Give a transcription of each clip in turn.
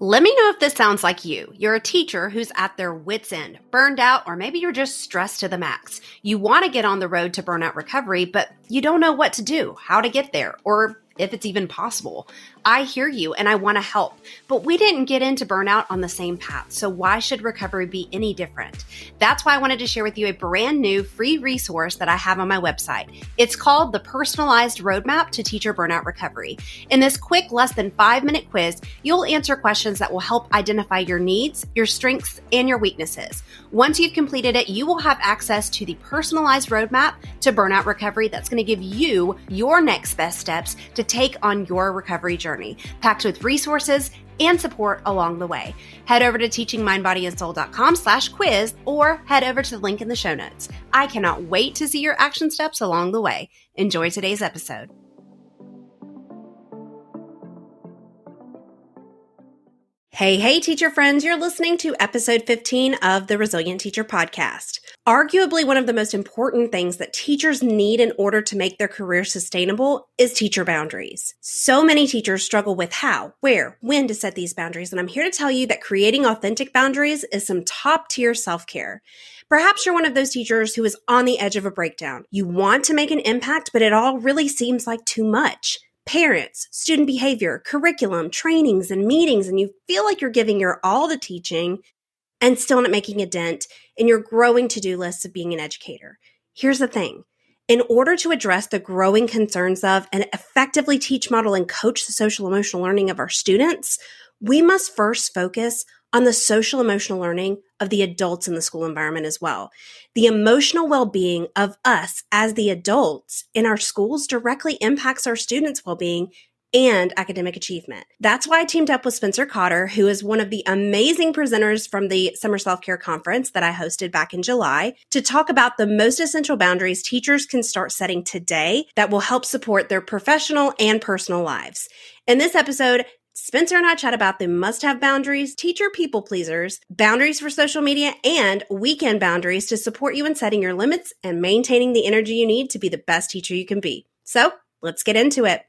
Let me know if this sounds like you. You're a teacher who's at their wits' end, burned out, or maybe you're just stressed to the max. You want to get on the road to burnout recovery, but you don't know what to do, how to get there, or if it's even possible. I hear you and I want to help, but we didn't get into burnout on the same path. So why should recovery be any different? That's why I wanted to share with you a brand new free resource that I have on my website. It's called the Personalized Roadmap to Teacher Burnout Recovery. In this quick, less than five minute quiz, you'll answer questions that will help identify your needs, your strengths, and your weaknesses. Once you've completed it, you will have access to the personalized roadmap to burnout recovery that's going to give you your next best steps to take on your recovery journey, packed with resources and support along the way. Head over to teachingmindbodyandsoul.com slash quiz or head over to the link in the show notes. I cannot wait to see your action steps along the way. Enjoy today's episode. Hey, hey, teacher friends, you're listening to episode 15 of the Resilient Teacher Podcast. Arguably, one of the most important things that teachers need in order to make their career sustainable is teacher boundaries. So many teachers struggle with how, where, when to set these boundaries, and I'm here to tell you that creating authentic boundaries is some top tier self care. Perhaps you're one of those teachers who is on the edge of a breakdown. You want to make an impact, but it all really seems like too much parents, student behavior, curriculum, trainings, and meetings, and you feel like you're giving your all to teaching and still not making a dent in your growing to do list of being an educator. Here's the thing. In order to address the growing concerns of and effectively teach, model, and coach the social emotional learning of our students, we must first focus on the social emotional learning of the adults in the school environment as well. The emotional well being of us as the adults in our schools directly impacts our students' well being and academic achievement. That's why I teamed up with Spencer Cotter, who is one of the amazing presenters from the Summer Self Care Conference that I hosted back in July, to talk about the most essential boundaries teachers can start setting today that will help support their professional and personal lives. In this episode, Spencer and I chat about the must have boundaries, teacher people pleasers, boundaries for social media, and weekend boundaries to support you in setting your limits and maintaining the energy you need to be the best teacher you can be. So let's get into it.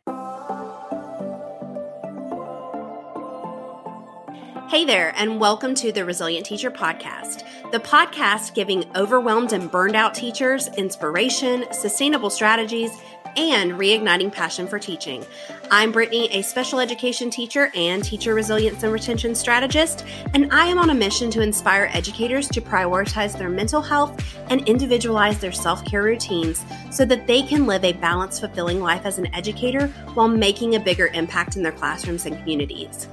Hey there, and welcome to the Resilient Teacher Podcast, the podcast giving overwhelmed and burned out teachers inspiration, sustainable strategies, and reigniting passion for teaching. I'm Brittany, a special education teacher and teacher resilience and retention strategist, and I am on a mission to inspire educators to prioritize their mental health and individualize their self care routines so that they can live a balanced, fulfilling life as an educator while making a bigger impact in their classrooms and communities.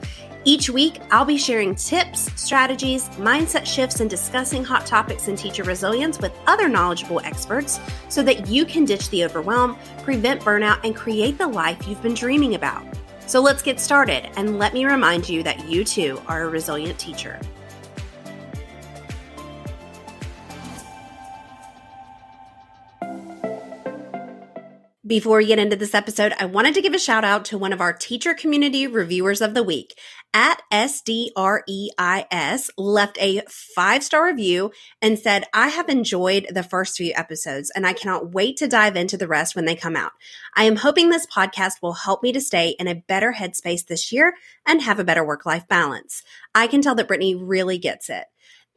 Each week, I'll be sharing tips, strategies, mindset shifts, and discussing hot topics in teacher resilience with other knowledgeable experts so that you can ditch the overwhelm, prevent burnout, and create the life you've been dreaming about. So let's get started, and let me remind you that you too are a resilient teacher. Before we get into this episode, I wanted to give a shout out to one of our teacher community reviewers of the week. At SDREIS left a five star review and said, I have enjoyed the first few episodes and I cannot wait to dive into the rest when they come out. I am hoping this podcast will help me to stay in a better headspace this year and have a better work life balance. I can tell that Brittany really gets it.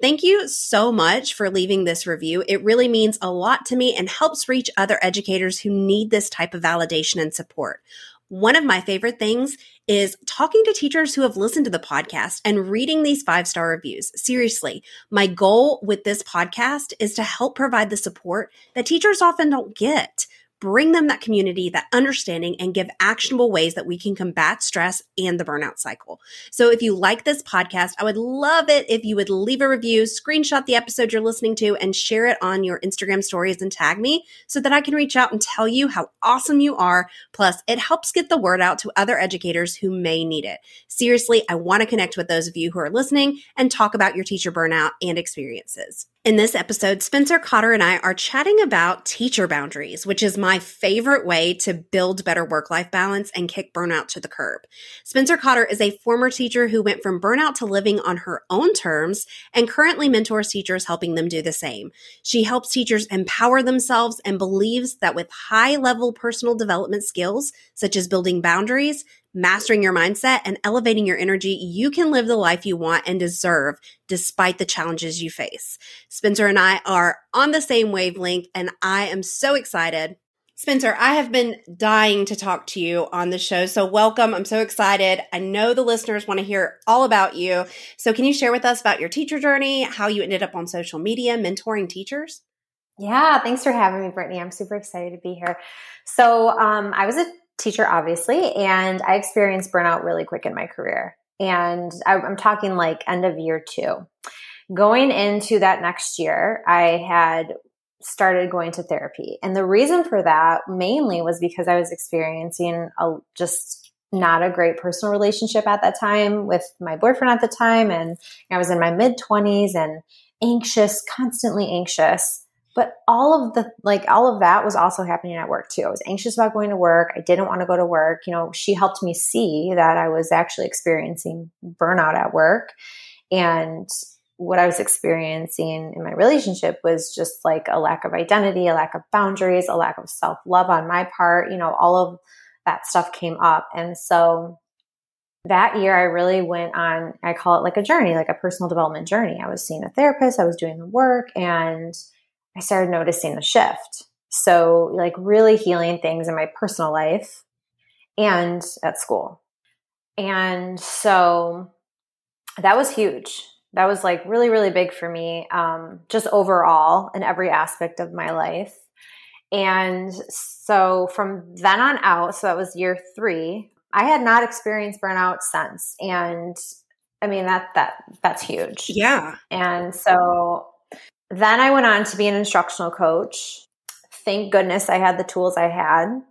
Thank you so much for leaving this review. It really means a lot to me and helps reach other educators who need this type of validation and support. One of my favorite things is talking to teachers who have listened to the podcast and reading these five star reviews. Seriously, my goal with this podcast is to help provide the support that teachers often don't get bring them that community, that understanding, and give actionable ways that we can combat stress and the burnout cycle. So if you like this podcast, I would love it if you would leave a review, screenshot the episode you're listening to, and share it on your Instagram stories and tag me so that I can reach out and tell you how awesome you are. Plus, it helps get the word out to other educators who may need it. Seriously, I want to connect with those of you who are listening and talk about your teacher burnout and experiences. In this episode, Spencer Cotter and I are chatting about teacher boundaries, which is my favorite way to build better work life balance and kick burnout to the curb. Spencer Cotter is a former teacher who went from burnout to living on her own terms and currently mentors teachers, helping them do the same. She helps teachers empower themselves and believes that with high level personal development skills, such as building boundaries, mastering your mindset, and elevating your energy, you can live the life you want and deserve despite the challenges you face. Spencer and I are on the same wavelength, and I am so excited. Spencer, I have been dying to talk to you on the show. So, welcome. I'm so excited. I know the listeners want to hear all about you. So, can you share with us about your teacher journey, how you ended up on social media mentoring teachers? Yeah, thanks for having me, Brittany. I'm super excited to be here. So, um, I was a teacher, obviously, and I experienced burnout really quick in my career. And I'm talking like end of year two. Going into that next year, I had started going to therapy. And the reason for that mainly was because I was experiencing a just not a great personal relationship at that time with my boyfriend at the time. And I was in my mid 20s and anxious, constantly anxious. But all of the, like, all of that was also happening at work too. I was anxious about going to work. I didn't want to go to work. You know, she helped me see that I was actually experiencing burnout at work. And what I was experiencing in my relationship was just like a lack of identity, a lack of boundaries, a lack of self love on my part. You know, all of that stuff came up. And so that year, I really went on, I call it like a journey, like a personal development journey. I was seeing a therapist, I was doing the work, and I started noticing the shift. So, like, really healing things in my personal life and at school. And so that was huge. That was like really, really big for me, um, just overall in every aspect of my life. And so from then on out, so that was year three, I had not experienced burnout since. And I mean that that that's huge. Yeah. And so then I went on to be an instructional coach. Thank goodness I had the tools I had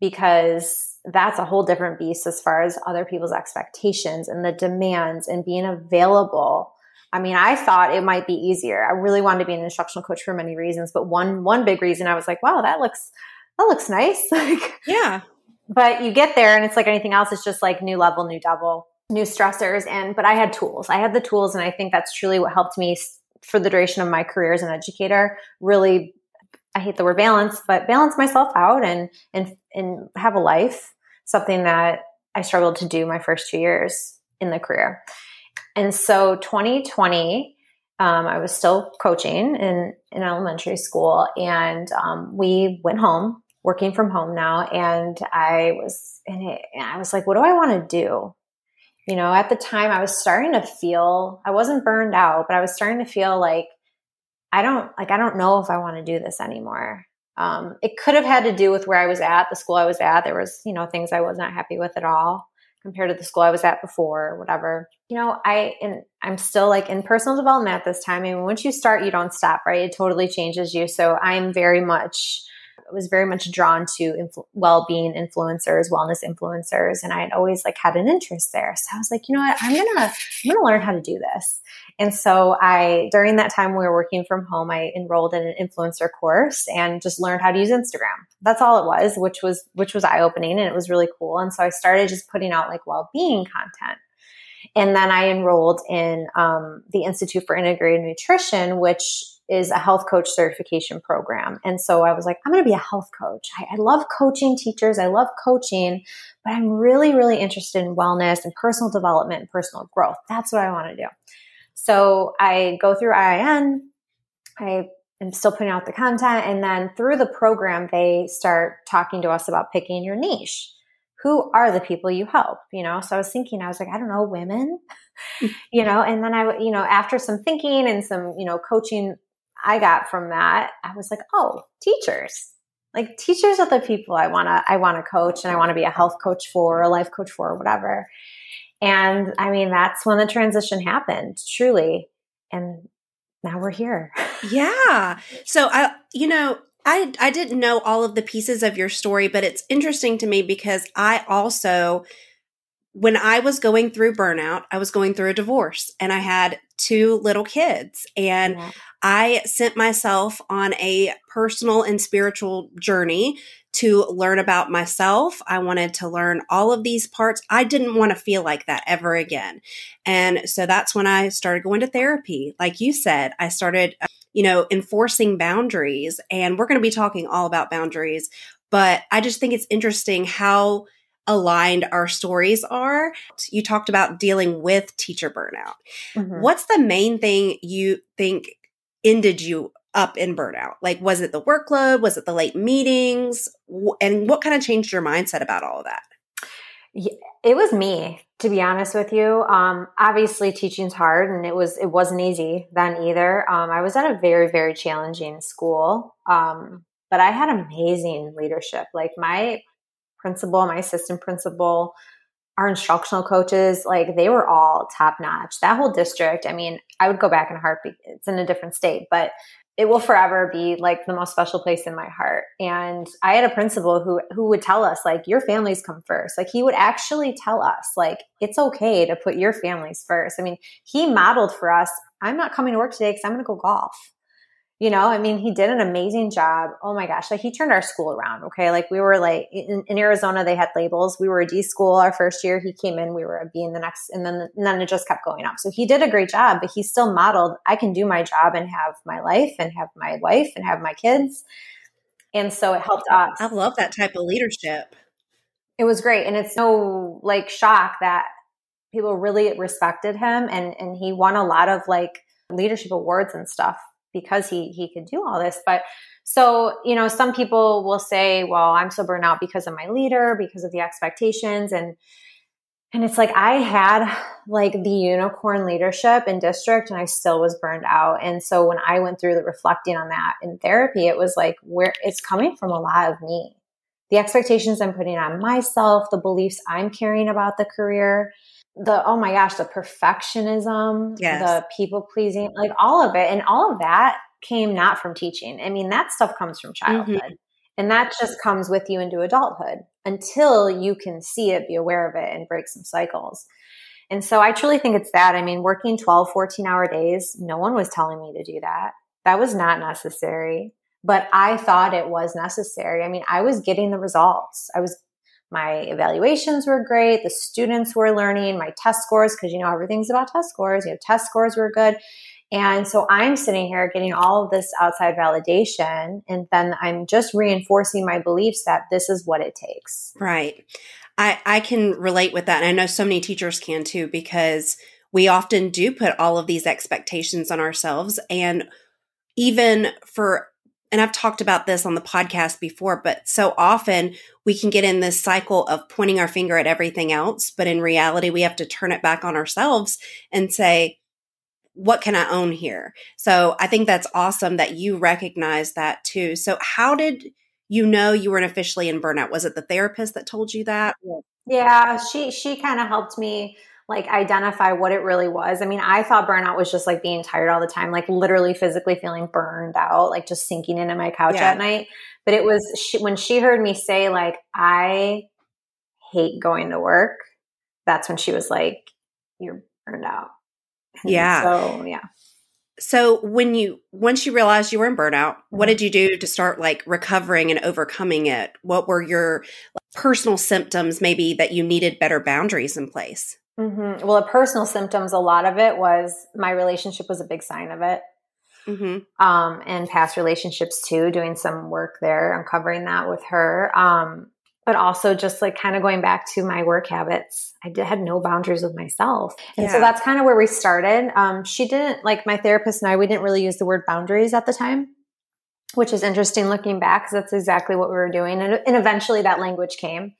because that's a whole different beast as far as other people's expectations and the demands and being available. I mean, I thought it might be easier. I really wanted to be an instructional coach for many reasons, but one one big reason I was like, wow, that looks that looks nice. like Yeah. But you get there and it's like anything else, it's just like new level, new double, new stressors and but I had tools. I had the tools and I think that's truly what helped me for the duration of my career as an educator, really, I hate the word balance, but balance myself out and, and, and have a life, something that I struggled to do my first two years in the career. And so 2020, um, I was still coaching in, in elementary school and um, we went home working from home now and i was and i was like what do i want to do you know, at the time I was starting to feel, I wasn't burned out, but I was starting to feel like I don't, like, I don't know if I want to do this anymore. Um, it could have had to do with where I was at, the school I was at. There was, you know, things I was not happy with at all compared to the school I was at before, or whatever. You know, I and I'm still like in personal development at this time. I mean, once you start, you don't stop, right? It totally changes you. So I'm very much was very much drawn to influ- well-being influencers, wellness influencers, and I had always like had an interest there. So I was like, you know what, I'm gonna I'm gonna learn how to do this. And so I during that time we were working from home, I enrolled in an influencer course and just learned how to use Instagram. That's all it was, which was which was eye-opening and it was really cool. And so I started just putting out like well-being content. And then I enrolled in um, the Institute for Integrative Nutrition, which is a health coach certification program. And so I was like, I'm going to be a health coach. I, I, love coaching teachers. I love coaching, but I'm really, really interested in wellness and personal development and personal growth. That's what I want to do. So I go through IIN. I am still putting out the content. And then through the program, they start talking to us about picking your niche. Who are the people you help? You know, so I was thinking, I was like, I don't know, women, you know, and then I, you know, after some thinking and some, you know, coaching I got from that, I was like, oh, teachers. Like teachers are the people I want to I want to coach and I want to be a health coach for, a life coach for, or whatever. And I mean, that's when the transition happened, truly. And now we're here. yeah. So I you know, I I didn't know all of the pieces of your story, but it's interesting to me because I also when I was going through burnout, I was going through a divorce and I had two little kids. And yeah. I sent myself on a personal and spiritual journey to learn about myself. I wanted to learn all of these parts. I didn't want to feel like that ever again. And so that's when I started going to therapy. Like you said, I started, uh, you know, enforcing boundaries. And we're going to be talking all about boundaries. But I just think it's interesting how aligned our stories are. You talked about dealing with teacher burnout. Mm-hmm. What's the main thing you think ended you up in burnout? Like, was it the workload? Was it the late meetings? And what kind of changed your mindset about all of that? It was me, to be honest with you. Um, obviously, teaching's hard, and it was it wasn't easy then either. Um, I was at a very very challenging school, um, but I had amazing leadership. Like my principal, my assistant principal, our instructional coaches, like they were all top notch. That whole district, I mean, I would go back in a heartbeat. It's in a different state, but it will forever be like the most special place in my heart. And I had a principal who who would tell us like your families come first. Like he would actually tell us like it's okay to put your families first. I mean, he modeled for us, I'm not coming to work today cuz I'm going to go golf you know i mean he did an amazing job. Oh my gosh like he turned our school around okay? Like we were like in, in, arizona they had labels. We were a d school our first year. He came in we were a b in the next and then and then it just kept going up. So he did a great job but he still modeled i can do my job and have my life and have my wife and have my kids. And so it helped us. I love that type of leadership. It was great and it's no like shock that people really respected him and and he won a lot of like leadership awards and stuff because he he could do all this but so you know some people will say well i'm so burnt out because of my leader because of the expectations and and it's like i had like the unicorn leadership in district and i still was burned out and so when i went through the reflecting on that in therapy it was like where it's coming from a lot of me. The expectations i'm putting on myself the beliefs i'm carrying about the career the oh my gosh the perfectionism yes. the people pleasing like all of it. And all of that came not from teaching. I mean that stuff comes from mm-hmm. childhood. Mm-hmm. and that just comes with you into adulthood until you can see it be aware of it and break some cycles. And so i truly think it's that. I mean working 12 14 hour days no one was telling me to do that. That was not necessary. But i thought it was necessary. I mean i was getting the results. I was my evaluations were great. The students were learning my test scores because you know everything's about test scores. You know, test scores were good. And so I'm sitting here getting all of this outside validation, and then I'm just reinforcing my beliefs that this is what it takes. Right. I, I can relate with that. And I know so many teachers can too, because we often do put all of these expectations on ourselves. And even for and I've talked about this on the podcast before, but so often we can get in this cycle of pointing our finger at everything else. But in reality, we have to turn it back on ourselves and say, what can I own here? So I think that's awesome that you recognize that too. So, how did you know you weren't officially in burnout? Was it the therapist that told you that? Yeah, she she kind of helped me like identify what it really was. I mean, I thought burnout was just like being tired all the time, like literally physically feeling burned out, like just sinking into my couch yeah. at night. But it was she, when she heard me say like I hate going to work, that's when she was like you're burned out. yeah. So, yeah. So when you once you realized you were in burnout, what mm-hmm. did you do to start like recovering and overcoming it? What were your like, personal symptoms maybe that you needed better boundaries in place? Mm-hmm. Well, the personal symptoms, a lot of it was my relationship was a big sign of it. Mm-hmm. Um, and past relationships too, doing some work there, uncovering that with her. Um, but also just like kind of going back to my work habits. I did, had no boundaries with myself. And yeah. so that's kind of where we started. Um, she didn't, like my therapist and I, we didn't really use the word boundaries at the time, which is interesting looking back because that's exactly what we were doing. And, and eventually that language came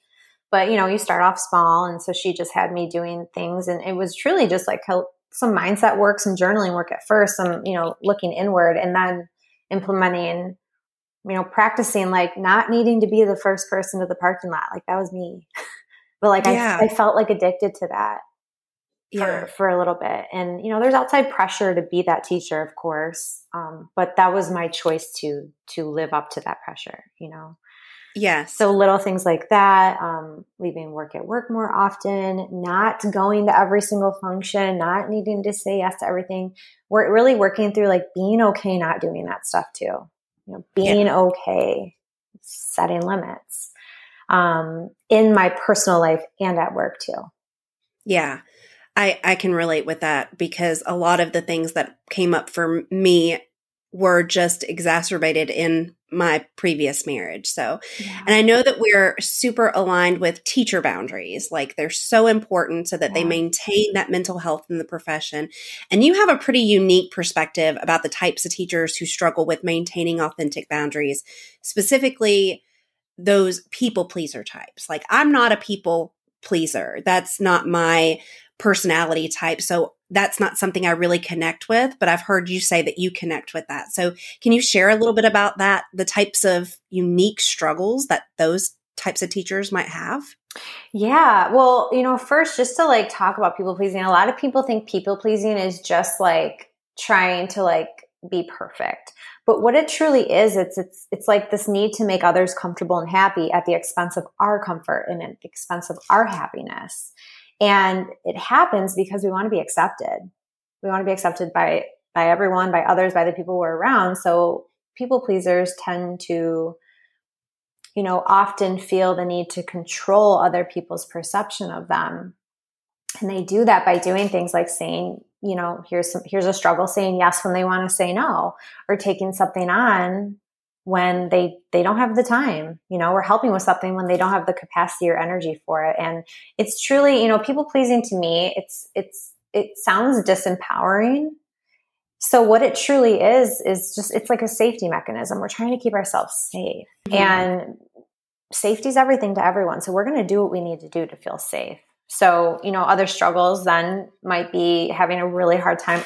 but you know you start off small and so she just had me doing things and it was truly just like some mindset work some journaling work at first some you know looking inward and then implementing you know practicing like not needing to be the first person to the parking lot. Like that was me. But like yeah. I, I felt like addicted to that yeah. for, for a little bit and you know there's outside pressure to be that teacher of course um, but that was my choice to to live up to that pressure you know Yes. So little things like that, um, leaving work at work more often, not going to every single function, not needing to say yes to everything. We're really working through like being okay not doing that stuff too. You know, being yeah. okay, setting limits um, in my personal life and at work too. Yeah. I, I can relate with that because a lot of the things that came up for me were just exacerbated in my previous marriage. So, Yeah. and I know that we're super aligned with teacher boundaries. Like they're so important so that they maintain that mental health in the profession. And you have a pretty unique perspective about the types of teachers who struggle with maintaining authentic boundaries, specifically those people pleaser types. Like I'm not a people pleaser. That's not my personality type. So that's not something I really connect with, but I've heard you say that you connect with that. So can you share a little bit about that, the types of unique struggles that those types of teachers might have? Yeah. Well, you know, first, just to like talk about people pleasing, a lot of people think people pleasing is just like trying to like be perfect. But what it truly is, it's it's it's like this need to make others comfortable and happy at the expense of our comfort and at the expense of our happiness. And it happens because we want to be accepted. We want to be accepted by by everyone, by others, by the people we're around. So people pleasers tend to you know, often feel the need to control other people's perception of them. And they do that by doing things like saying, you know, here's some, here's a struggle saying yes when they want to say no or taking something on when they they don't have the time you know we're helping with something when they don't have the capacity or energy for it. And it's truly you know people pleasing to me it's it's it sounds disempowering. So what it truly is is just it's like a safety mechanism. We're trying to keep ourselves safe. Mhm. and safety is everything to everyone. So we're going to do what we need to do to feel safe. So you know other struggles then might be having a really hard time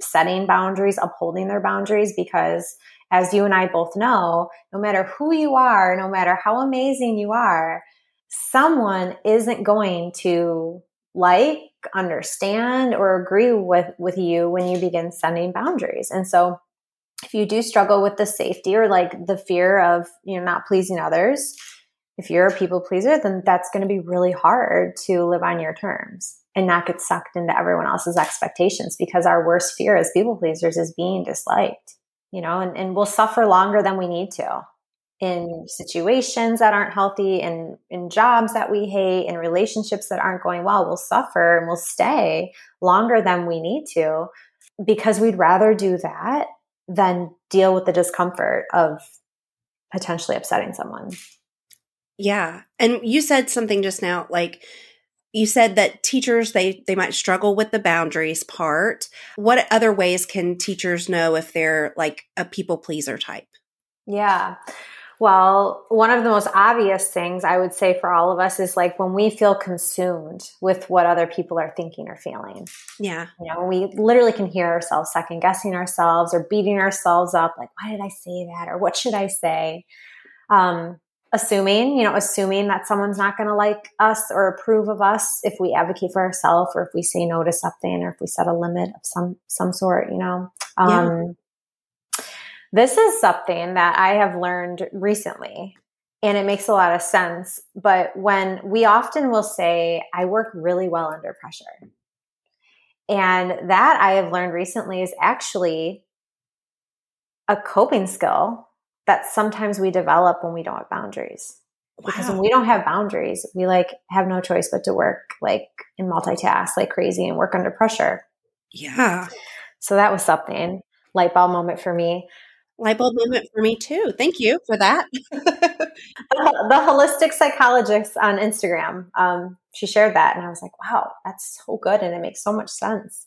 setting boundaries upholding their boundaries because as you and I both know, no matter who you are, no matter how amazing you are, someone isn't going to like, understand, or agree with, with you when you begin setting boundaries. And so if you do struggle with the safety or like the fear of, you know, not pleasing others, if you're a people pleaser, then that's going to be really hard to live on your terms and not get sucked into everyone else's expectations because our worst fear as people pleasers is being disliked you know, and, and we'll suffer longer than we need to in situations that aren't healthy and in jobs that we hate in relationships that aren't going well. We'll suffer and we'll stay longer than we need to because we'd rather do that than deal with the discomfort of potentially upsetting someone. Yeah. And you said something just now like you said that teachers they they might struggle with the boundaries part. What other ways can teachers know if they're like a people pleaser type? Yeah. Well, one of the most obvious things I would say for all of us is like when we feel consumed with what other people are thinking or feeling. Yeah. You know, we literally can hear ourselves second guessing ourselves or beating ourselves up, like, why did I say that? Or what should I say? Um, assuming, you know, assuming that someone's not going to like us or approve of us if we advocate for ourselves or if we say no to something or if we set a limit of some some sort, you know. Um, This is something that I have learned recently and it makes a lot of sense. But when we often will say, I work really well under pressure. And that I have learned recently is actually a coping skill that sometimes we develop when we don't have boundaries. Because when we don't have boundaries, we like have no choice but to work like and multitask like crazy and work under pressure. Yeah. So that was something light bulb moment for me. Light bulb moment for me too. Thank you for that. the, the holistic psychologist on Instagram. Um, she shared that, and I was like, wow, that's so good, and it makes so much sense.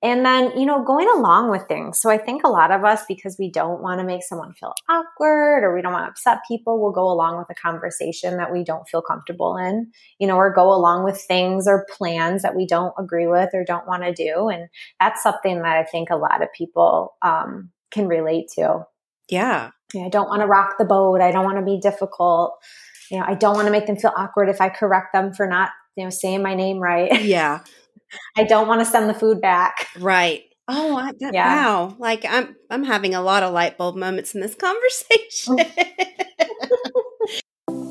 And then, you know, going along with things. So I think a lot of us, because we don't want to make someone feel awkward or we don't want to upset people, will go along with a conversation that we don't feel comfortable in, you know, or go along with things or plans that we don't agree with or don't want to do. And that's something that I think a lot of people um, can relate to. Yeah. Know, I don't want to rock the boat. I don't want to be difficult. You know, I don't want to make them feel awkward if I correct them for not, you know, saying my name right. Yeah. I don't want to send the food back. Right. Oh, I, that, Yeah. wow! Like I'm, I'm having a lot of light bulb moments in this conversation.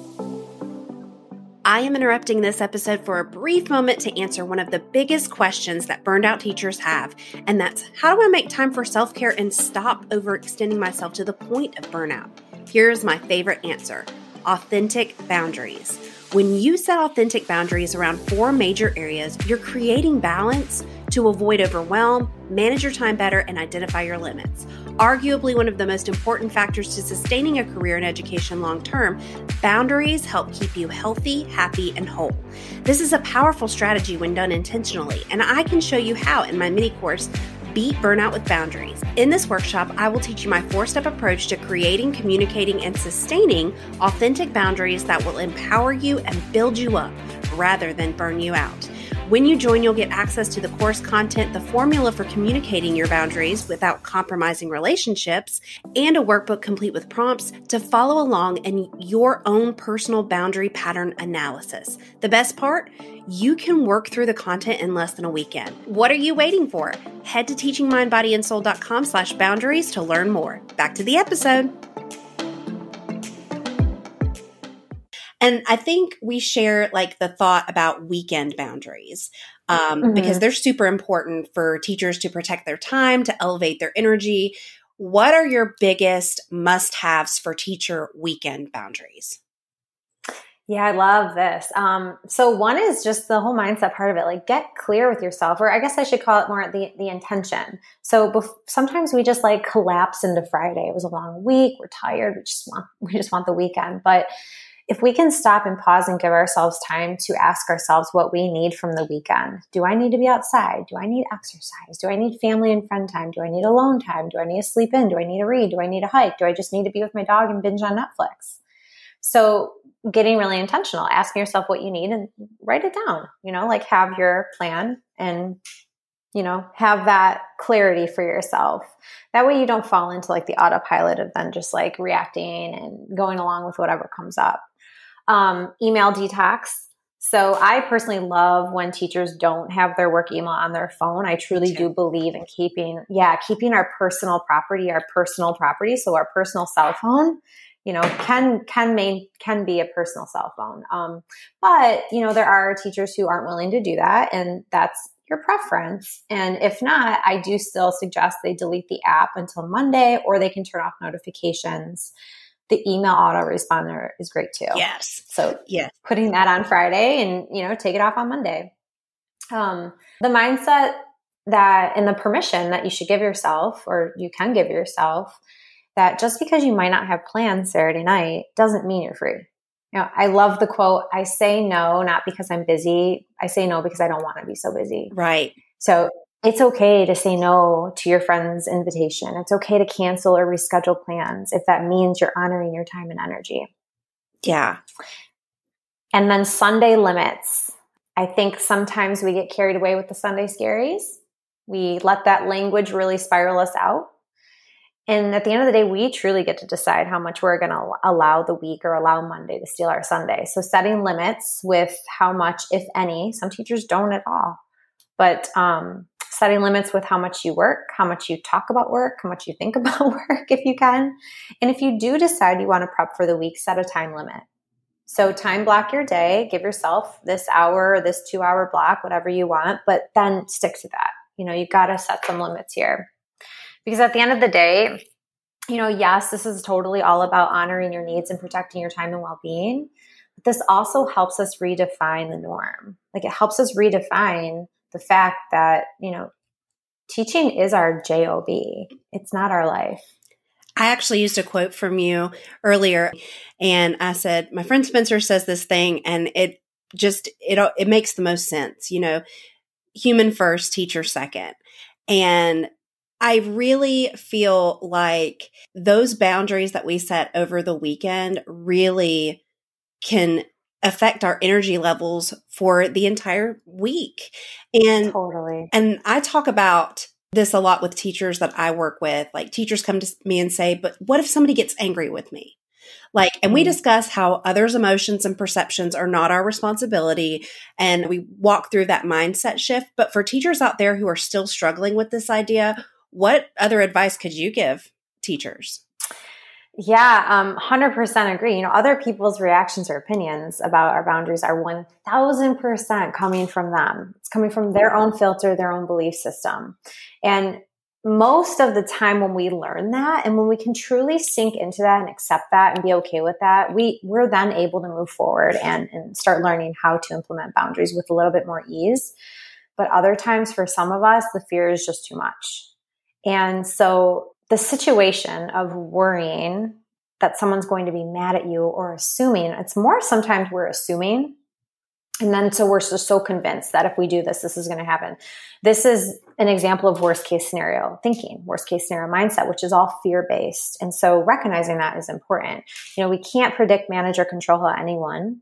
I am interrupting this episode for a brief moment to answer one of the biggest questions that burned out teachers have, and that's how do I make time for self care and stop overextending myself to the point of burnout? Here's my favorite answer authentic boundaries. When you set authentic boundaries around four major areas, you're creating balance to avoid overwhelm, manage your time better, and identify your limits. Arguably one of the most important factors to sustaining a career in education long term, boundaries help keep you healthy, happy, and whole. This is a powerful strategy when done intentionally, and I can show you how in my mini course, Beat Burnout with Boundaries. In this workshop, I will teach you my four step approach to creating, communicating, and sustaining authentic boundaries that will empower you and build you up rather than burn you out. When you join, you'll get access to the course content, the formula for communicating your boundaries without compromising relationships, and a workbook complete with prompts to follow along in your own personal boundary pattern analysis. The best part? You can work through the content in less than a weekend. What are you waiting for? Head to teachingmindbodyandsoul.com slash boundaries to learn more. Back to the episode. And I think we share like the thought about weekend boundaries um, mm-hmm. because they're super important for teachers to protect their time, to elevate their energy. What are your biggest must haves for teacher weekend boundaries? Yeah, I love this. Um, so one is just the whole mindset part of it. Like, get clear with yourself, or I guess I should call it more the the intention. So bef- sometimes we just like collapse into Friday. It was a long week. We're tired. We just want we just want the weekend. But if we can stop and pause and give ourselves time to ask ourselves what we need from the weekend do I need to be outside? Do I need exercise? Do I need family and friend time? Do I need alone time? Do I need to sleep in? Do I need to read? Do I need to hike? Do I just need to be with my dog and binge on Netflix? So, getting really intentional, asking yourself what you need and write it down, you know, like have your plan and you know, have that clarity for yourself. That way you don't fall into like the autopilot of then just like reacting and going along with whatever comes up um, email detox. So I personally love when teachers don't have their work email on their phone. I truly do believe in keeping, yeah, keeping our personal property, our personal property. So our personal cell phone, you know, can can main can be a personal cell phone. Um, but you know, there are teachers who aren't willing to do that, and that's your preference. And if not, I do still suggest they delete the app until Monday, or they can turn off notifications the email autoresponder is great too. Yes. So yes. putting that on Friday and, you know, take it off on Monday. Um, the mindset that and the permission that you should give yourself or you can give yourself that just because you might not have plans Saturday night doesn't mean you're free. You know, I love the quote, I say no, not because I'm busy. I say no because I don't want to be so busy. Right. So it's okay to say no to your friend's invitation. It's okay to cancel or reschedule plans if that means you're honoring your time and energy. Yeah. And then Sunday limits. I think sometimes we get carried away with the Sunday scaries. We let that language really spiral us out. And at the end of the day, we truly get to decide how much we're going to allow the week or allow Monday to steal our Sunday. So setting limits with how much, if any, some teachers don't at all. But um, setting limits with how much you work, how much you talk about work, how much you think about work if you can. And if you do decide you want to prep for the week, set a time limit. So time block your day, give yourself this hour, this two hour block, whatever you want, but then stick to that. You know, you got to set some limits here. Because at the end of the day, you know, yes, this is totally all about honoring your needs and protecting your time and well being. But this also helps us redefine the norm. Like it helps us redefine the fact that, you know, teaching is our job. It's not our life. I actually used a quote from you earlier and I said, my friend Spencer says this thing and it just, it, it makes the most sense, you know, human first, teacher second. And I really feel like those boundaries that we set over the weekend really can affect our energy levels for the entire week. And totally. And I talk about this a lot with teachers that I work with. Like teachers come to me and say, "But what if somebody gets angry with me?" Like, and we mm-hmm. discuss how others' emotions and perceptions are not our responsibility. And we walk through that mindset shift. But for teachers out there who are still struggling with this idea, what other advice could you give teachers? Yeah, um, 100% agree. You know, other people's reactions or opinions about our boundaries are 1000% coming from them. It's coming from their own filter, their own belief system. And most of the time when we learn that and when we can truly sink into that and accept that and be okay with that, we, we're then able to move forward and, and start learning how to implement boundaries with a little bit more ease. But other times for some of us, the fear is just too much. And so the situation of worrying that someone's going to be mad at you or assuming, it's more sometimes we're assuming. And then so we're just so convinced that if we do this, this is going to happen. This is an example of worst case scenario thinking, worst case scenario mindset, which is all fear based. And so recognizing that is important. You know, we can't predict, manage, or control how anyone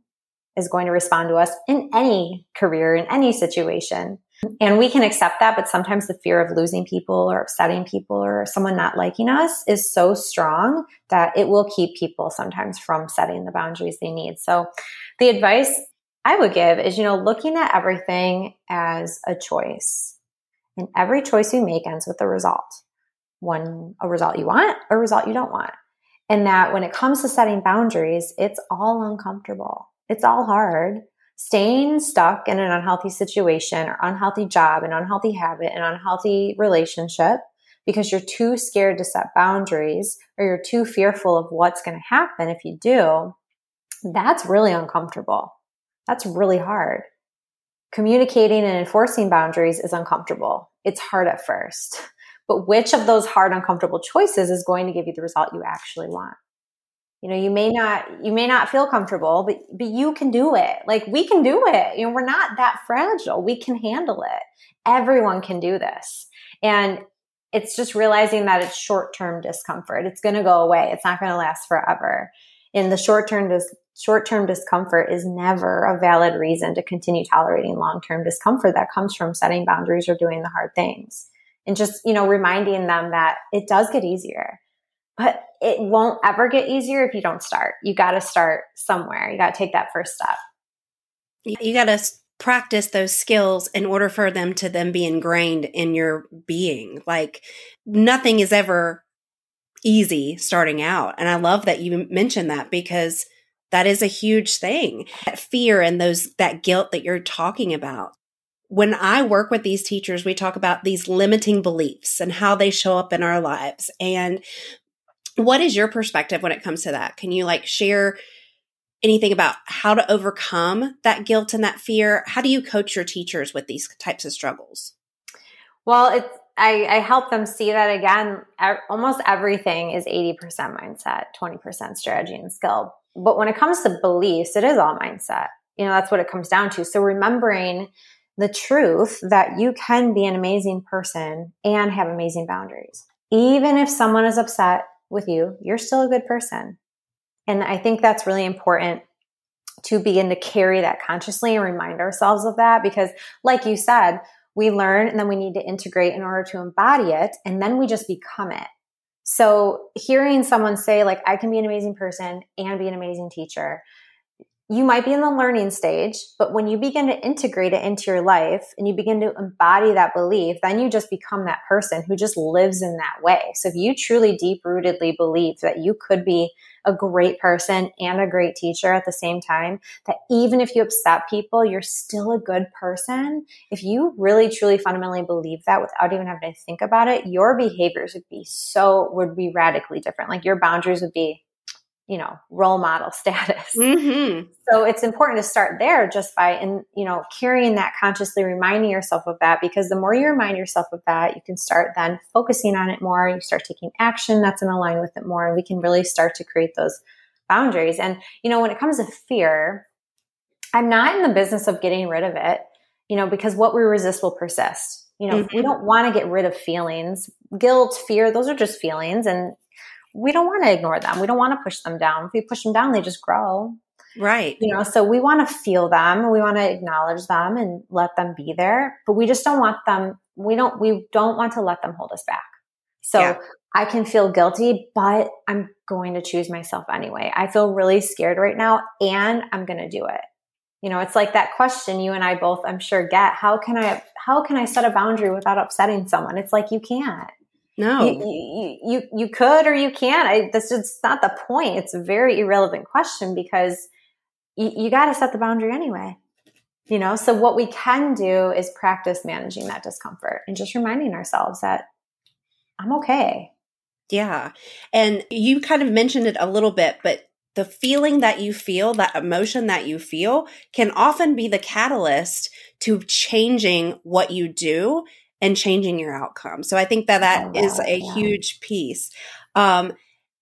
is going to respond to us in any career, in any situation. And we can accept that, but sometimes the fear of losing people or upsetting people or someone not liking us is so strong that it will keep people sometimes from setting the boundaries they need. So the advice I would give is, you know, looking at everything as a choice. And every choice you make ends with a result. One, a result you want, a result you don't want. And that when it comes to setting boundaries, it's all uncomfortable. It's all hard staying stuck in an unhealthy situation or unhealthy job, an unhealthy habit, an unhealthy relationship because you're too scared to set boundaries or you're too fearful of what's going to happen if you do, that's really uncomfortable. That's really hard. Communicating and enforcing boundaries is uncomfortable. It's hard at first. But which of those hard, uncomfortable choices is going to give you the result you actually want? You know you may not you may not feel comfortable but but you can do it. Like we can do it. You know we're not that fragile. We can handle it. Everyone can do this. And it's just realizing that it's short-term discomfort. It's going to go away. It's not going to last forever. And the short-term dis- short-term discomfort is never a valid reason to continue tolerating long-term discomfort that comes from setting boundaries or doing the hard things. And just you know reminding them that it does get easier but it won't ever get easier if you don't start. You got to start somewhere. You got to take that first step. You got to practice those skills in order for them to then be ingrained in your being. Like nothing is ever easy starting out. And I love that you mentioned that because that is a huge thing. That fear and those that guilt that you're talking about. When I work with these teachers, we talk about these limiting beliefs and how they show up in our lives. And what is your perspective when it comes to that? Can you like share anything about how to overcome that guilt and that fear? How do you coach your teachers with these types of struggles? Well, it's I, I help them see that again. Almost everything is 80% mindset, 20% strategy and skill. But when it comes to beliefs, it is all mindset. You know, that's what it comes down to. So remembering the truth that you can be an amazing person and have amazing boundaries. Even if someone is upset, with you, you're still a good person. And I think that's really important to begin to carry that consciously and remind ourselves of that because, like you said, we learn and then we need to integrate in order to embody it, and then we just become it. So, hearing someone say, like, I can be an amazing person and be an amazing teacher, you might be in the learning stage, but when you begin to integrate it into your life and you begin to embody that belief, then you just become that person who just lives in that way. So if you truly deep rootedly believe that you could be a great person and a great teacher at the same time, that even if you upset people, you're still a good person. If you really truly fundamentally believe that without even having to think about it, your behaviors would be so, would be radically different. Like your boundaries would be you know role model status mm-hmm. so it's important to start there just by in you know carrying that consciously reminding yourself of that because the more you remind yourself of that you can start then focusing on it more you start taking action that's in line with it more and we can really start to create those boundaries and you know when it comes to fear i'm not in the business of getting rid of it you know because what we resist will persist you know mm-hmm. we don't want to get rid of feelings guilt fear those are just feelings and we don't want to ignore them. We don't want to push them down. If we push them down, they just grow. Right. You know, so we want to feel them. We want to acknowledge them and let them be there, but we just don't want them. We don't, we don't want to let them hold us back. So yeah. I can feel guilty, but I'm going to choose myself anyway. I feel really scared right now and I'm going to do it. You know, it's like that question you and I both, I'm sure, get. How can I, how can I set a boundary without upsetting someone? It's like you can't. No, you, you, you, you could or you can't. I, that's just not the point. It's a very irrelevant question because you, you got to set the boundary anyway. You know, so what we can do is practice managing that discomfort and just reminding ourselves that I'm okay. Yeah. And you kind of mentioned it a little bit, but the feeling that you feel, that emotion that you feel, can often be the catalyst to changing what you do and changing your outcome. So I think that that is a yeah. huge piece. Um,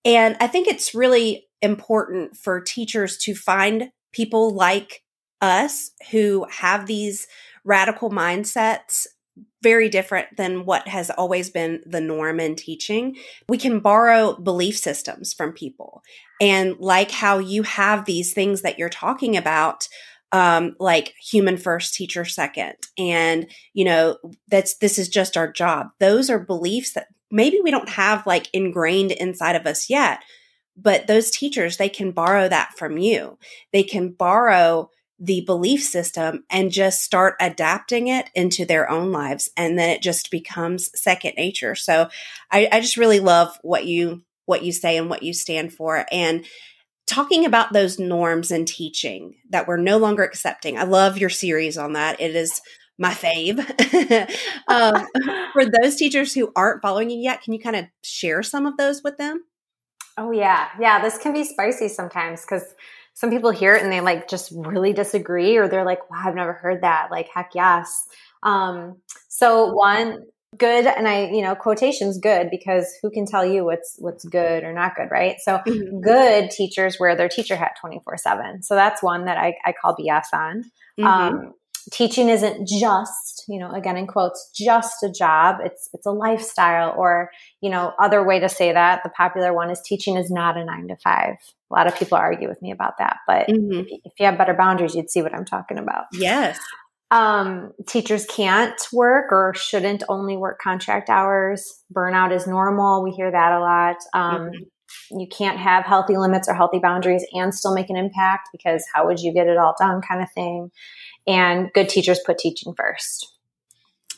and I think it's really important for teachers to find people like us who have these radical mindsets very different than what has always been the norm in teaching. We can borrow belief systems from people. And like how you have these things that you're talking about, um, like human first, teacher second, and you know, that's this is just our job. Those are beliefs that maybe we don't have like ingrained inside of us yet, but those teachers, they can borrow that from you. They can borrow the belief system and just start adapting it into their own lives. And then it just becomes second nature. So I, I just really love what you, what you say and what you stand for. And talking about those norms and teaching that we're no longer accepting. I love your series on that. It is my fave. um, for those teachers who aren't following you yet, can you kind of share some of those with them? Oh, yeah. Yeah. This can be spicy sometimes because some people hear it and they like just really disagree or they're like, wow, I've never heard that. Like, heck yes. Um, so one good and I, you know, quotations good because who can tell you what's what's good or not good, right? So mm-hmm. good teachers wear their teacher hat 24 7. So that's one that I, I call BS on. Mm-hmm. Um, teaching isn't just you know again in quotes just a job it's it's a lifestyle or you know other way to say that the popular one is teaching is not a 9 to 5 a lot of people argue with me about that but mm-hmm. if, you have better boundaries you'd see what i'm talking about yes um, teachers can't work or shouldn't only work contract hours burnout is normal we hear that a lot um, mm-hmm. you can't have healthy limits or healthy boundaries and still make an impact because how would you get it all done kind of thing and good teachers put teaching first.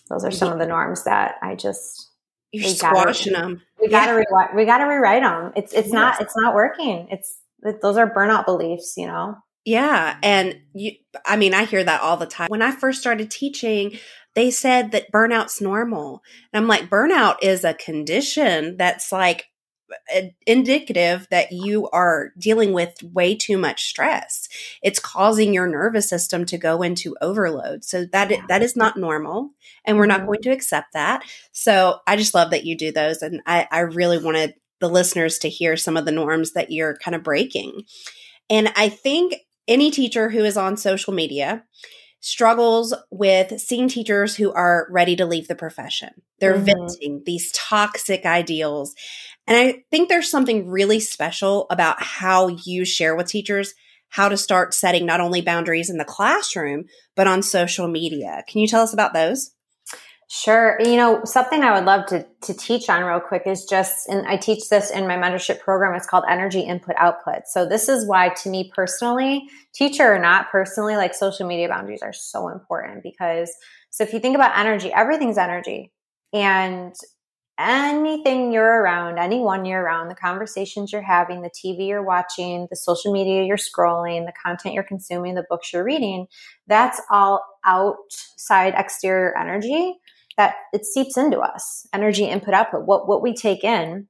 Those are some of the norms that I just you're squashing gotta, them. We gotta yeah. rewrite. We gotta rewrite them. It's it's yes. not it's not working. It's it, those are burnout beliefs, you know. Yeah, and you. I mean, I hear that all the time. When I first started teaching, they said that burnout's normal. And I'm like, burnout is a condition that's like indicative that you are dealing with way too much stress. It's causing your nervous system to go into overload. So that that is not normal and we're not mm-hmm. going to accept that. So I just love that you do those and I, I really wanted the listeners to hear some of the norms that you're kind of breaking. And I think any teacher who is on social media struggles with seeing teachers who are ready to leave the profession. They're mm-hmm. venting these toxic ideals. And I think there's something really special about how you share with teachers how to start setting not only boundaries in the classroom, but on social media. Can you tell us about those? Sure. You know, something I would love to, to teach on real quick is just, and I teach this in my mentorship program. It's called energy input output. So this is why to me personally, teacher or not personally, like social media boundaries are so important because so if you think about energy, everything's energy and anything you're around, anyone you're around, the conversations you're having, the TV you're watching, the social media you're scrolling, the content you're consuming, the books you're reading, that's all outside exterior energy that it seeps into us energy input output. What what we take in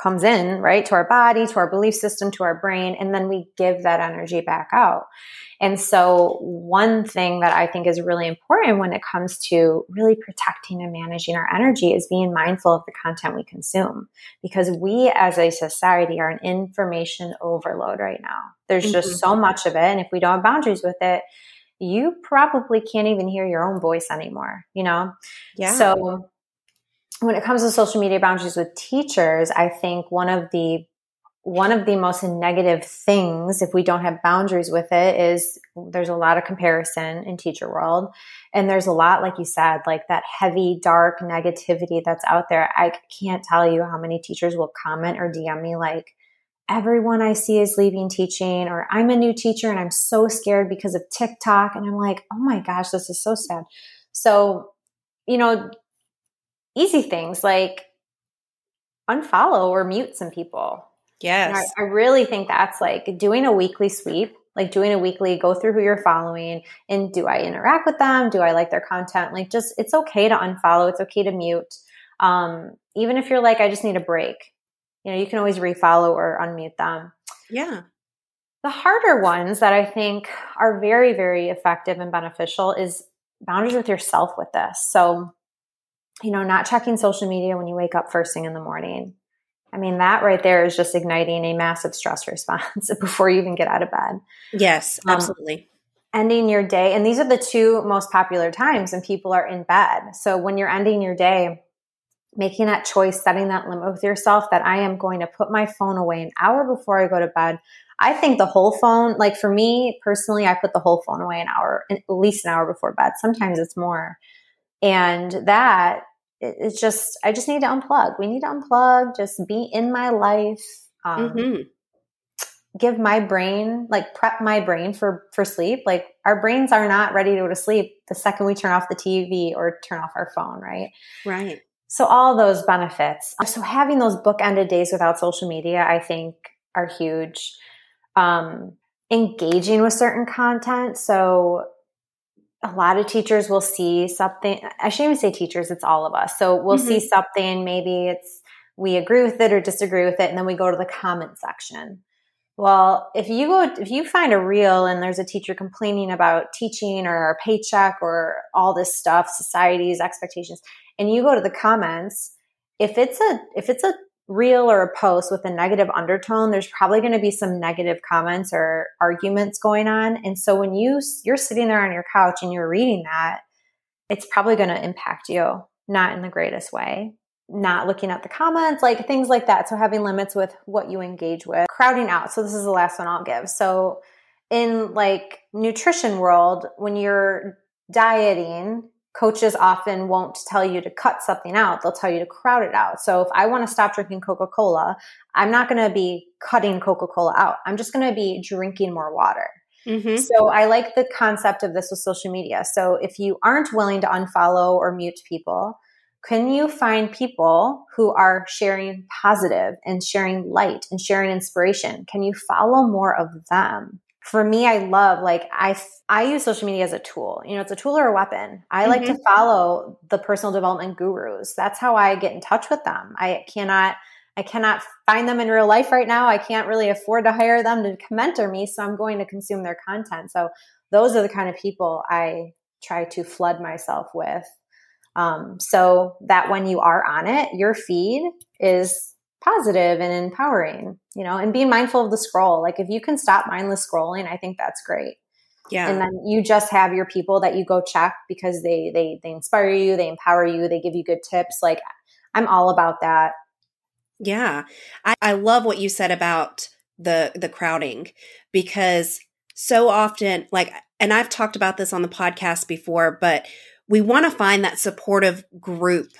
comes in right to our body to our belief system to our brain and then we give that energy back out. And so one thing that i think is really important when it comes to really protecting and managing our energy is being mindful of the content we consume. Because we as a society are an information overload right now. There's mm-hmm. just so much of it and if we don't have boundaries with it you probably can't even hear your own voice anymore, you know? Yeah. So when it comes to social media boundaries with teachers, I think one of the one of the most negative things if we don't have boundaries with it is there's a lot of comparison in teacher world and there's a lot like you said like that heavy dark negativity that's out there i can't tell you how many teachers will comment or dm me like everyone I see is leaving teaching, or I'm a new teacher and I'm so scared because of TikTok. And I'm like, oh my gosh, this is so sad. So, you know, easy things like unfollow or mute some people. Yes. I, I really think that's like doing a weekly sweep, like doing a weekly go through who you're following and do I interact with them? Do I like their content? Like, just it's okay to unfollow, it's okay to mute. Um, even if you're like, I just need a break you know, you can always refollow or unmute them. Yeah. The harder ones that I think are very, very effective and beneficial is boundaries with yourself with this. So you know, not checking social media when you wake up first thing in the morning. I mean, that right there is just igniting a massive stress response before you even get out of bed. Yes, um, absolutely. Um, ending your day, and these are the two most popular times when people are in bed. So when you're ending your day, making that choice, setting that limit with yourself that I am going to put my phone away an hour before I go to bed. I think the whole phone, like for me personally, I put the whole phone away an hour, at least an hour before bed. Sometimes it's more. And that it's just I just need to unplug. We need to unplug, just be in my life. Um, mm-hmm. Give my brain like prep my brain for for sleep. Like our brains are not ready to go to sleep the second we turn off the TV or turn off our phone, right? Right. So all those benefits. So having those bookended days without social media, I think, are huge. Um, engaging with certain content. So a lot of teachers will see something. I shouldn't even say teachers, it's all of us. So we'll mm-hmm. see something, maybe it's we agree with it or disagree with it, and then we go to the comment section. Well, if you go, if you find a reel and there's a teacher complaining about teaching or a paycheck or all this stuff, society's expectations, and you go to the comments, if it's a if it's a reel or a post with a negative undertone, there's probably going to be some negative comments or arguments going on. And so when you you're sitting there on your couch and you're reading that, it's probably going to impact you not in the greatest way. Not looking at the comments, like things like that. So having limits with what you engage with. Crowding out. So this is the last one I'll give. So in like nutrition world, when you're dieting, coaches often won't tell you to cut something out. They'll tell you to crowd it out. So if I want to stop drinking Coca-Cola, I'm not going to be cutting Coca-Cola out. I'm just going to be drinking more water. Mm-hmm. So I like the concept of this with social media. So if you aren't willing to unfollow or mute people, can you find people who are sharing positive and sharing light and sharing inspiration? Can you follow more of them? for me, I love like I I use social media as a tool. You know, it's a tool or a weapon. I mm-hmm. like to mm-hmm. follow the personal development gurus. That's how I get in touch with them. I cannot I cannot find them in real life right now. I can't really afford to hire them to mentor me, so I'm going to consume their content. So those are the kind of people I try to flood myself with. Um, so that when you are on it, your feed is positive and empowering, you know, and being mindful of the scroll. Like if you can stop mindless scrolling, I think that's great. Yeah. And then you just have your people that you go check because they they they inspire you, they empower you, they give you good tips. Like I'm all about that. Yeah. I, I love what you said about the the crowding because so often like and I've talked about this on the podcast before, but we want to find that supportive group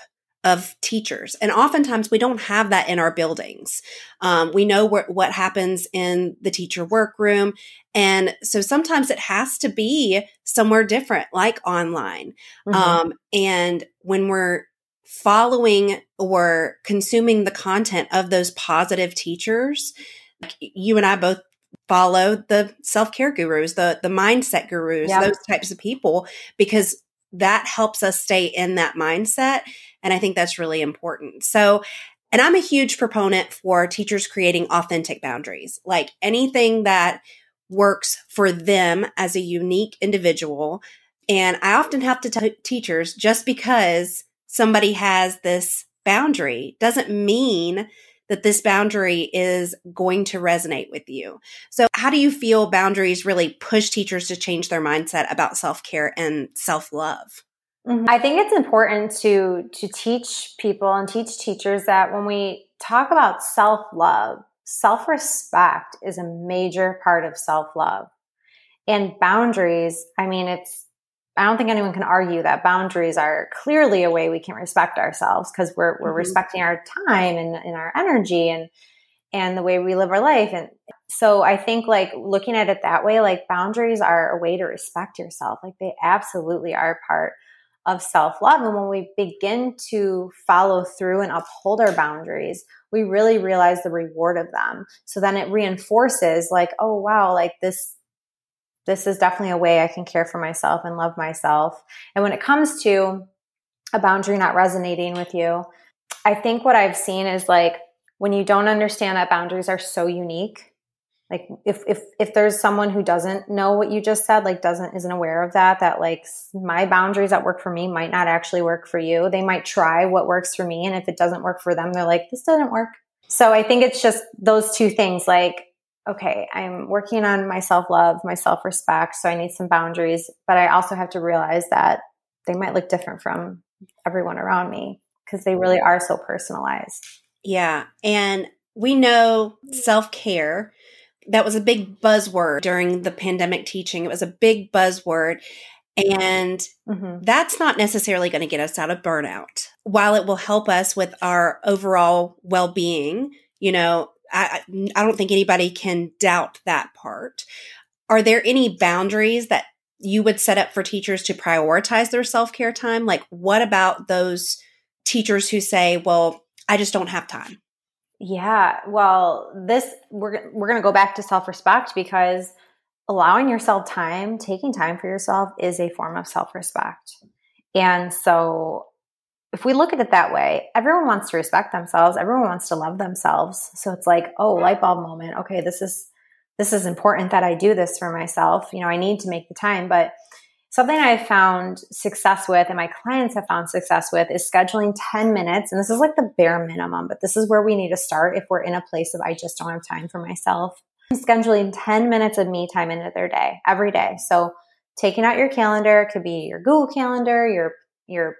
of teachers. And oftentimes we don't have that in our buildings. Um, we know wh- what happens in the teacher workroom. And so sometimes it has to be somewhere different, like online. Mm-hmm. Um, and when we're following or consuming the content of those positive teachers, you and I both follow the self-care gurus, the the mindset gurus, those types of people because that helps us stay in that mindset and I think that's really important. So, and I'm a huge proponent for teachers creating authentic boundaries, like anything that works for them as a unique individual. And I often have to tell teachers just because somebody has this boundary doesn't mean that this boundary is going to resonate with you. So, how do you feel boundaries really push teachers to change their mindset about self care and self love? Mm-hmm. I think it's important to to teach people and teach teachers that when we talk about self-love, self-respect is a major part of self-love. And boundaries, I mean it's I don't think anyone can argue that boundaries are clearly a way we can respect ourselves because we're we're mm-hmm. respecting our time and, and our energy and and the way we live our life and so i think like looking at it that way like boundaries are a way to respect yourself like they absolutely are part of self love. And when we begin to follow through and uphold our boundaries, we really realize the reward of them. So then it reinforces like, oh, wow, like this, this is definitely a way I can care for myself and love myself. And when it comes to a boundary not resonating with you, I think what I've seen is like when you don't understand that boundaries are so unique like if if if there's someone who doesn't know what you just said like doesn't isn't aware of that that like my boundaries that work for me might not actually work for you they might try what works for me and if it doesn't work for them they're like this doesn't work so i think it's just those two things like okay i'm working on my self-love my self-respect so i need some boundaries but i also have to realize that they might look different from everyone around me because they really are so personalized yeah and we know self-care that was a big buzzword during the pandemic teaching. It was a big buzzword. And mm-hmm. that's not necessarily going to get us out of burnout. While it will help us with our overall well being, you know, I, I don't think anybody can doubt that part. Are there any boundaries that you would set up for teachers to prioritize their self care time? Like, what about those teachers who say, well, I just don't have time? Yeah, well, this we're we're going to go back to self-respect because allowing yourself time, taking time for yourself is a form of self-respect. And so if we look at it that way, everyone wants to respect themselves, everyone wants to love themselves. So it's like, oh, light bulb moment. Okay, this is this is important that I do this for myself. You know, I need to make the time, but Something I've found success with and my clients have found success with is scheduling 10 minutes. And this is like the bare minimum, but this is where we need to start if we're in a place of I just don't have time for myself. Scheduling 10 minutes of me time into their day every day. So taking out your calendar, it could be your Google calendar, your, your,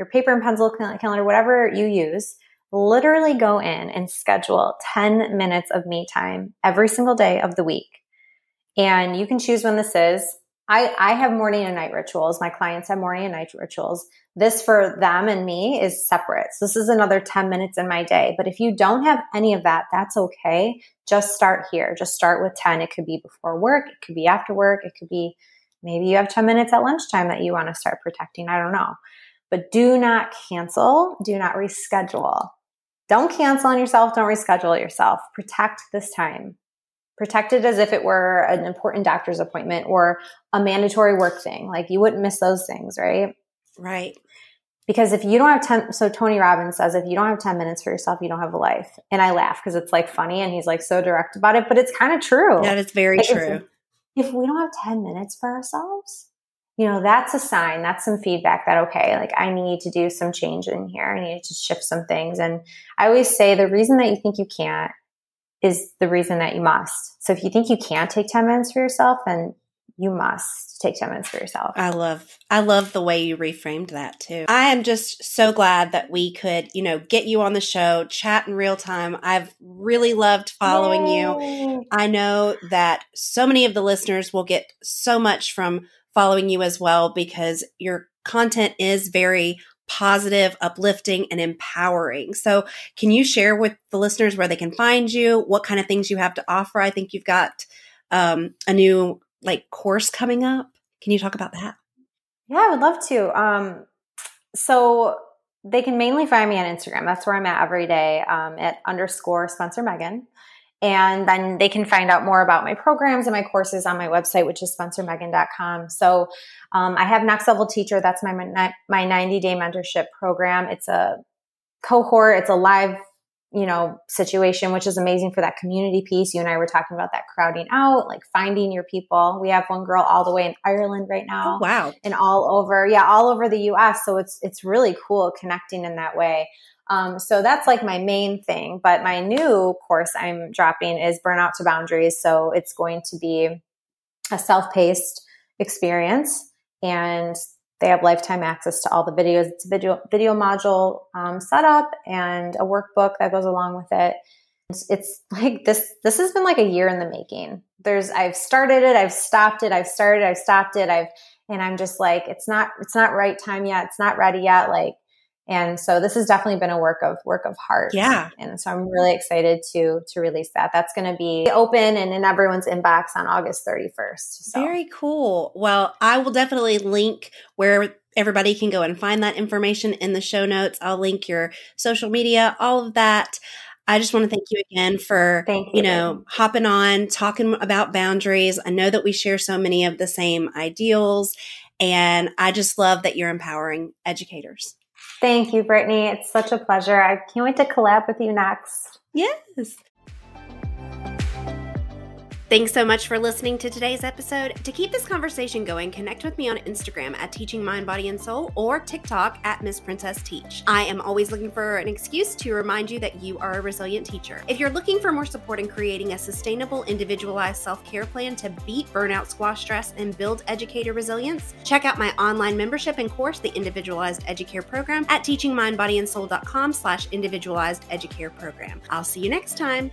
your paper and pencil calendar, whatever you use. Literally go in and schedule 10 minutes of me time every single day of the week. And you can choose when this is I, I have morning and night rituals. My clients have morning and night rituals. This for them and me is separate. So this is another 10 minutes in my day. But if you don't have any of that, that's okay. Just start here. Just start with 10. It could be before work. It could be after work. It could be maybe you have 10 minutes at lunchtime that you want to start protecting. I don't know. But do not cancel. Do not reschedule. Don't cancel on yourself. Don't reschedule yourself. Protect this time Protect it as if it were an important doctor's appointment or a mandatory work thing. Like you wouldn't miss those things, right? Right. Because if you don't have 10, so Tony Robbins says, if you don't have 10 minutes for yourself, you don't have a life. And I laugh because it's like funny and he's like so direct about it, but it's kind of true. That is very like true. If, if we don't have 10 minutes for ourselves, you know, that's a sign, that's some feedback that, okay, like I need to do some change in here. I need to shift some things. And I always say the reason that you think you can't is the reason that you must. So if you think you can't take 10 minutes for yourself, then you must take 10 minutes for yourself. I love I love the way you reframed that too. I am just so glad that we could, you know, get you on the show, chat in real time. I've really loved following Yay. you. I know that so many of the listeners will get so much from following you as well because your content is very positive, uplifting, and empowering. So, can you share with the listeners where they can find you? What kind of things you have to offer? I think you've got um, a new like course coming up. Can you talk about that? Yeah, I would love to. Um, so they can mainly find me on Instagram. That's where I'm at every day um, at underscore Spencer Megan. And then they can find out more about my programs and my courses on my website, which is spencermegan.com. So um, I have Next Level Teacher. That's my my 90 day mentorship program. It's a cohort. It's a live you know situation which is amazing for that community piece you and i were talking about that crowding out like finding your people we have one girl all the way in ireland right now oh, wow and all over yeah all over the us so it's it's really cool connecting in that way um, so that's like my main thing. But my new course I'm dropping is Burnout to Boundaries. So it's going to be a self paced experience and they have lifetime access to all the videos. It's a video, video module um, setup and a workbook that goes along with it. It's, it's like this, this has been like a year in the making. There's, I've started it, I've stopped it, I've started, I've stopped it, I've, and I'm just like, it's not, it's not right time yet. It's not ready yet. Like, and so this has definitely been a work of work of heart. Yeah. And so I'm really excited to to release that. That's going to be open and in everyone's inbox on August 31st. So. Very cool. Well, I will definitely link where everybody can go and find that information in the show notes. I'll link your social media, all of that. I just want to thank you again for you, you know hopping on talking about boundaries. I know that we share so many of the same ideals and I just love that you're empowering educators. Thank you, Brittany. It's such a pleasure. I can't wait to collab with you next. Yes. Thanks so much for listening to today's episode. To keep this conversation going, connect with me on Instagram at Teaching Mind, Body, and Soul or TikTok at Miss Princess Teach. I am always looking for an excuse to remind you that you are a resilient teacher. If you're looking for more support in creating a sustainable, individualized self care plan to beat burnout, squash stress, and build educator resilience, check out my online membership and course, the Individualized Educare Program, at teachingmindbodyandsoul.com slash individualized educare program. I'll see you next time.